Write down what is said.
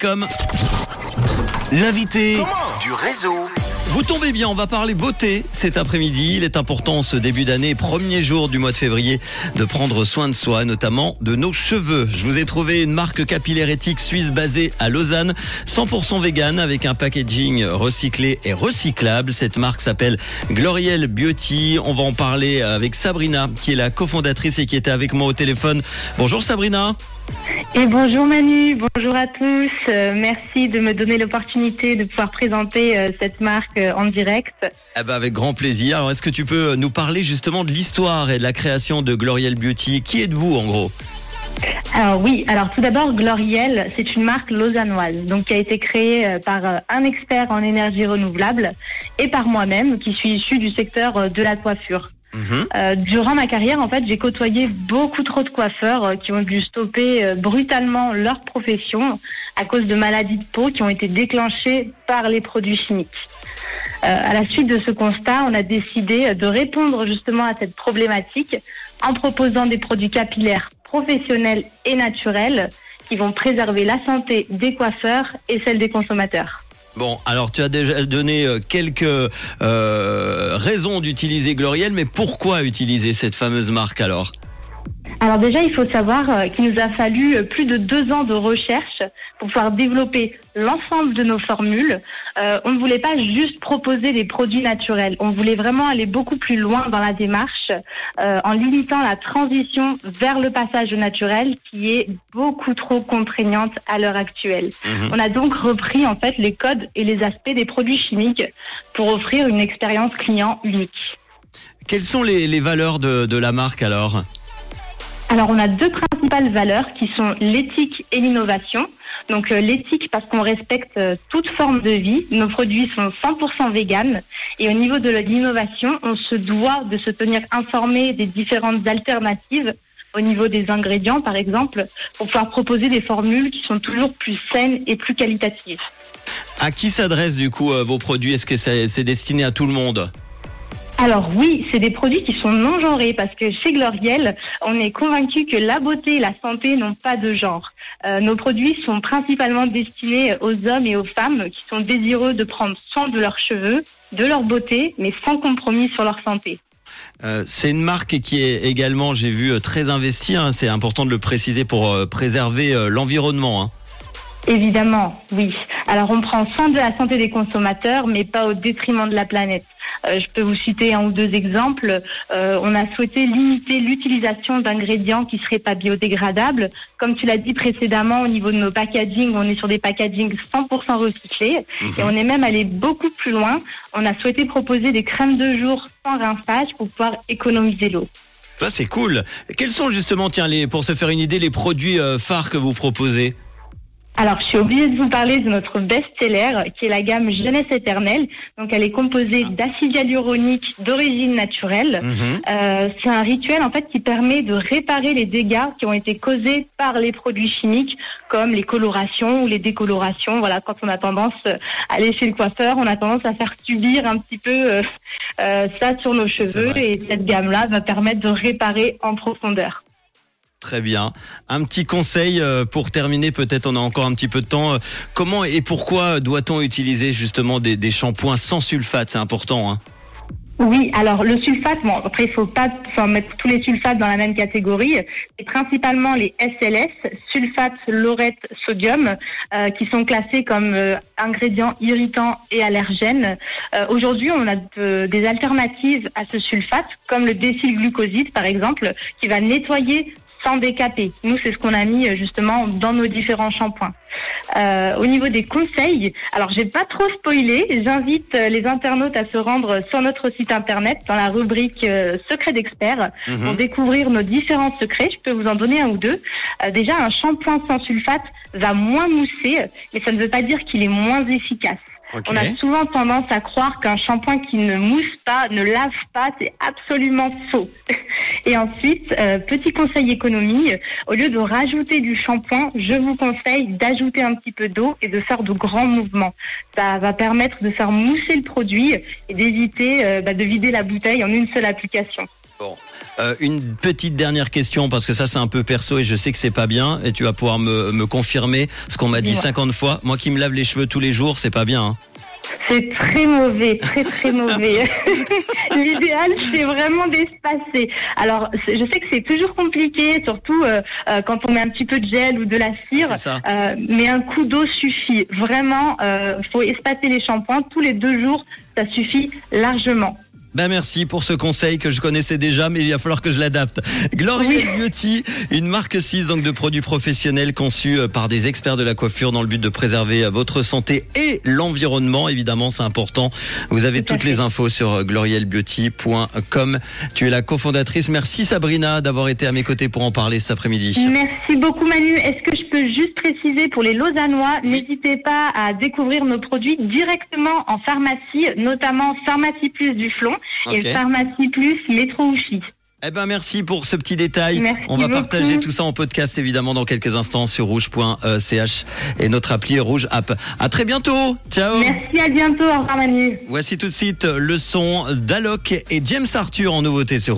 Comme l'invité du réseau. Vous tombez bien, on va parler beauté cet après-midi. Il est important ce début d'année, premier jour du mois de février, de prendre soin de soi, notamment de nos cheveux. Je vous ai trouvé une marque capillaire éthique suisse basée à Lausanne, 100% vegan avec un packaging recyclé et recyclable. Cette marque s'appelle Gloriel Beauty. On va en parler avec Sabrina, qui est la cofondatrice et qui était avec moi au téléphone. Bonjour Sabrina. Et bonjour Manu, bonjour à tous. Euh, merci de me donner l'opportunité de pouvoir présenter euh, cette marque en direct. Eh ben avec grand plaisir. Alors est-ce que tu peux nous parler justement de l'histoire et de la création de Gloriel Beauty? Qui êtes-vous en gros? Alors oui, alors tout d'abord, Gloriel, c'est une marque lausannoise, donc qui a été créée par un expert en énergie renouvelable et par moi-même, qui suis issue du secteur de la coiffure. Mhm. Euh, durant ma carrière, en fait, j'ai côtoyé beaucoup trop de coiffeurs euh, qui ont dû stopper euh, brutalement leur profession à cause de maladies de peau qui ont été déclenchées par les produits chimiques. à la suite de ce constat, on a décidé de répondre justement à cette problématique en proposant des produits capillaires professionnels et naturels qui vont préserver la santé des coiffeurs et celle des consommateurs. Bon, alors tu as déjà donné quelques euh, raisons d'utiliser Gloriel, mais pourquoi utiliser cette fameuse marque alors? Alors déjà, il faut savoir euh, qu'il nous a fallu euh, plus de deux ans de recherche pour pouvoir développer l'ensemble de nos formules. Euh, on ne voulait pas juste proposer des produits naturels. On voulait vraiment aller beaucoup plus loin dans la démarche en limitant la transition vers le passage au naturel qui est beaucoup trop contraignante à l'heure actuelle. Mhm. On a donc repris en fait les codes et les aspects des produits chimiques pour offrir une expérience client unique. Quelles sont les, valeurs de la marque alors? Alors on a deux principales valeurs qui sont l'éthique et l'innovation. Donc euh, l'éthique parce qu'on respecte euh, toute forme de vie. Nos produits sont 100% véganes. Et au niveau de l'innovation, on se doit de se tenir informé des différentes alternatives au niveau des ingrédients, par exemple, pour pouvoir proposer des formules qui sont toujours plus saines et plus qualitatives. À qui s'adressent du coup euh, vos produits? Est-ce que c'est destiné à tout le monde? Alors oui, c'est des produits qui sont non genrés parce que chez Gloriel, on est convaincu que la beauté et la santé n'ont pas de genre. Euh, nos produits sont principalement destinés aux hommes et aux femmes qui sont désireux de prendre soin de leurs cheveux, de leur beauté, mais sans compromis sur leur santé. Euh, c'est une marque qui est également, j'ai vu, euh, très investie. Hein. c'est important de le préciser pour préserver l'environnement. Hein. Évidemment, oui. Alors on prend soin de la santé des consommateurs, mais pas au détriment de la planète. Euh, je peux vous citer un ou deux exemples. Euh, on a souhaité limiter l'utilisation d'ingrédients qui seraient pas biodégradables. Comme tu l'as dit précédemment, au niveau de nos packaging, on est sur des packagings 100% recyclés. Mhm. Et on est même allé beaucoup plus loin. On a souhaité proposer des crèmes de jour sans rinçage pour pouvoir économiser l'eau. Ça c'est cool. Quels sont justement, tiens, les, pour se faire une idée, les produits euh, phares que vous proposez? Alors, je suis obligée de vous parler de notre best-seller, qui est la gamme Jeunesse éternelle. Donc, elle est composée ah. d'acide hyaluronique d'origine naturelle. Mhm. Euh, c'est un rituel, en fait, qui permet de réparer les dégâts qui ont été causés par les produits chimiques, comme les colorations ou les décolorations. Voilà, quand on a tendance à aller chez le coiffeur, on a tendance à faire subir un petit peu euh, euh, ça sur nos cheveux. Et cette gamme-là va permettre de réparer en profondeur. Très bien. Un petit conseil euh, pour terminer, peut-être on a encore un petit peu de temps. Euh, comment et pourquoi doit-on utiliser justement des, shampoings sans sulfate? C'est important. Hein oui, alors le sulfate, bon après il faut pas mettre tous les sulfates dans la même catégorie. C'est principalement les SLS, sulfate, laurette, sodium, euh, qui sont classés comme ingrédients irritants et allergènes. Aujourd'hui, on a des alternatives à ce sulfate, comme le décylglucoside par exemple, qui va nettoyer sans décaper. Nous, c'est ce qu'on a mis euh, justement dans nos différents shampoings. Euh, au niveau des conseils, alors j'ai pas trop spoilé, j'invite euh, les internautes à se rendre sur notre site internet dans la rubrique secret d'experts mhm. pour découvrir nos différents secrets. Je peux vous en donner un ou deux. déjà, un shampoing sans sulfate va moins mousser, mais ça ne veut pas dire qu'il est moins efficace. On a souvent tendance à croire qu'un shampoing qui ne mousse pas, ne lave pas, c'est absolument faux. Et ensuite, euh, petit conseil économie, au lieu de rajouter du shampoing, je vous conseille d'ajouter un petit peu d'eau et de faire de grands mouvements. Ça va permettre de faire mousser le produit et d'éviter euh, bah, de vider la bouteille en une seule application. Bon. Euh, une petite dernière question parce que ça c'est un peu perso et je sais que c'est pas bien et tu vas pouvoir me, me confirmer ce qu'on m'a dit Dis-moi. 50 fois. Moi qui me lave les cheveux tous les jours, c'est pas bien. hein. C'est très mauvais, très très mauvais. L'idéal, c'est vraiment d'espacer. Alors, c'est- je sais que c'est toujours compliqué, surtout euh, euh, quand on met un petit peu de gel ou de la cire. C'est ça. Euh, mais un coup d'eau suffit. Vraiment, euh, faut espacer les shampoings tous les deux jours. Ça suffit largement. Ben merci pour ce conseil que je connaissais déjà, mais il va falloir que je l'adapte. Glorieux Beauty, une marque 6 donc de produits professionnels conçus euh, par des experts de la coiffure dans le but de préserver euh, votre santé et l'environnement. Évidemment, c'est important. Vous avez toutes fait. les infos sur euh, glorielbeauty.com. Tu es la cofondatrice. Merci Sabrina d'avoir été à mes côtés pour en parler cet après-midi. Merci beaucoup Manu. Est-ce que je peux juste préciser pour les Lausannois, n'hésitez pas à découvrir nos produits directement en pharmacie, notamment Pharmacie Plus du Flon Et Pharmacie Plus Métro Ouchy. Eh ben merci pour ce petit détail. Merci On va beaucoup. partager tout ça en podcast évidemment dans quelques instants sur rouge.ch et notre appli Rouge App. À très bientôt. Ciao. Merci, à bientôt. Au revoir Manu. Voici tout de suite le son d'Alok et James Arthur en nouveauté sur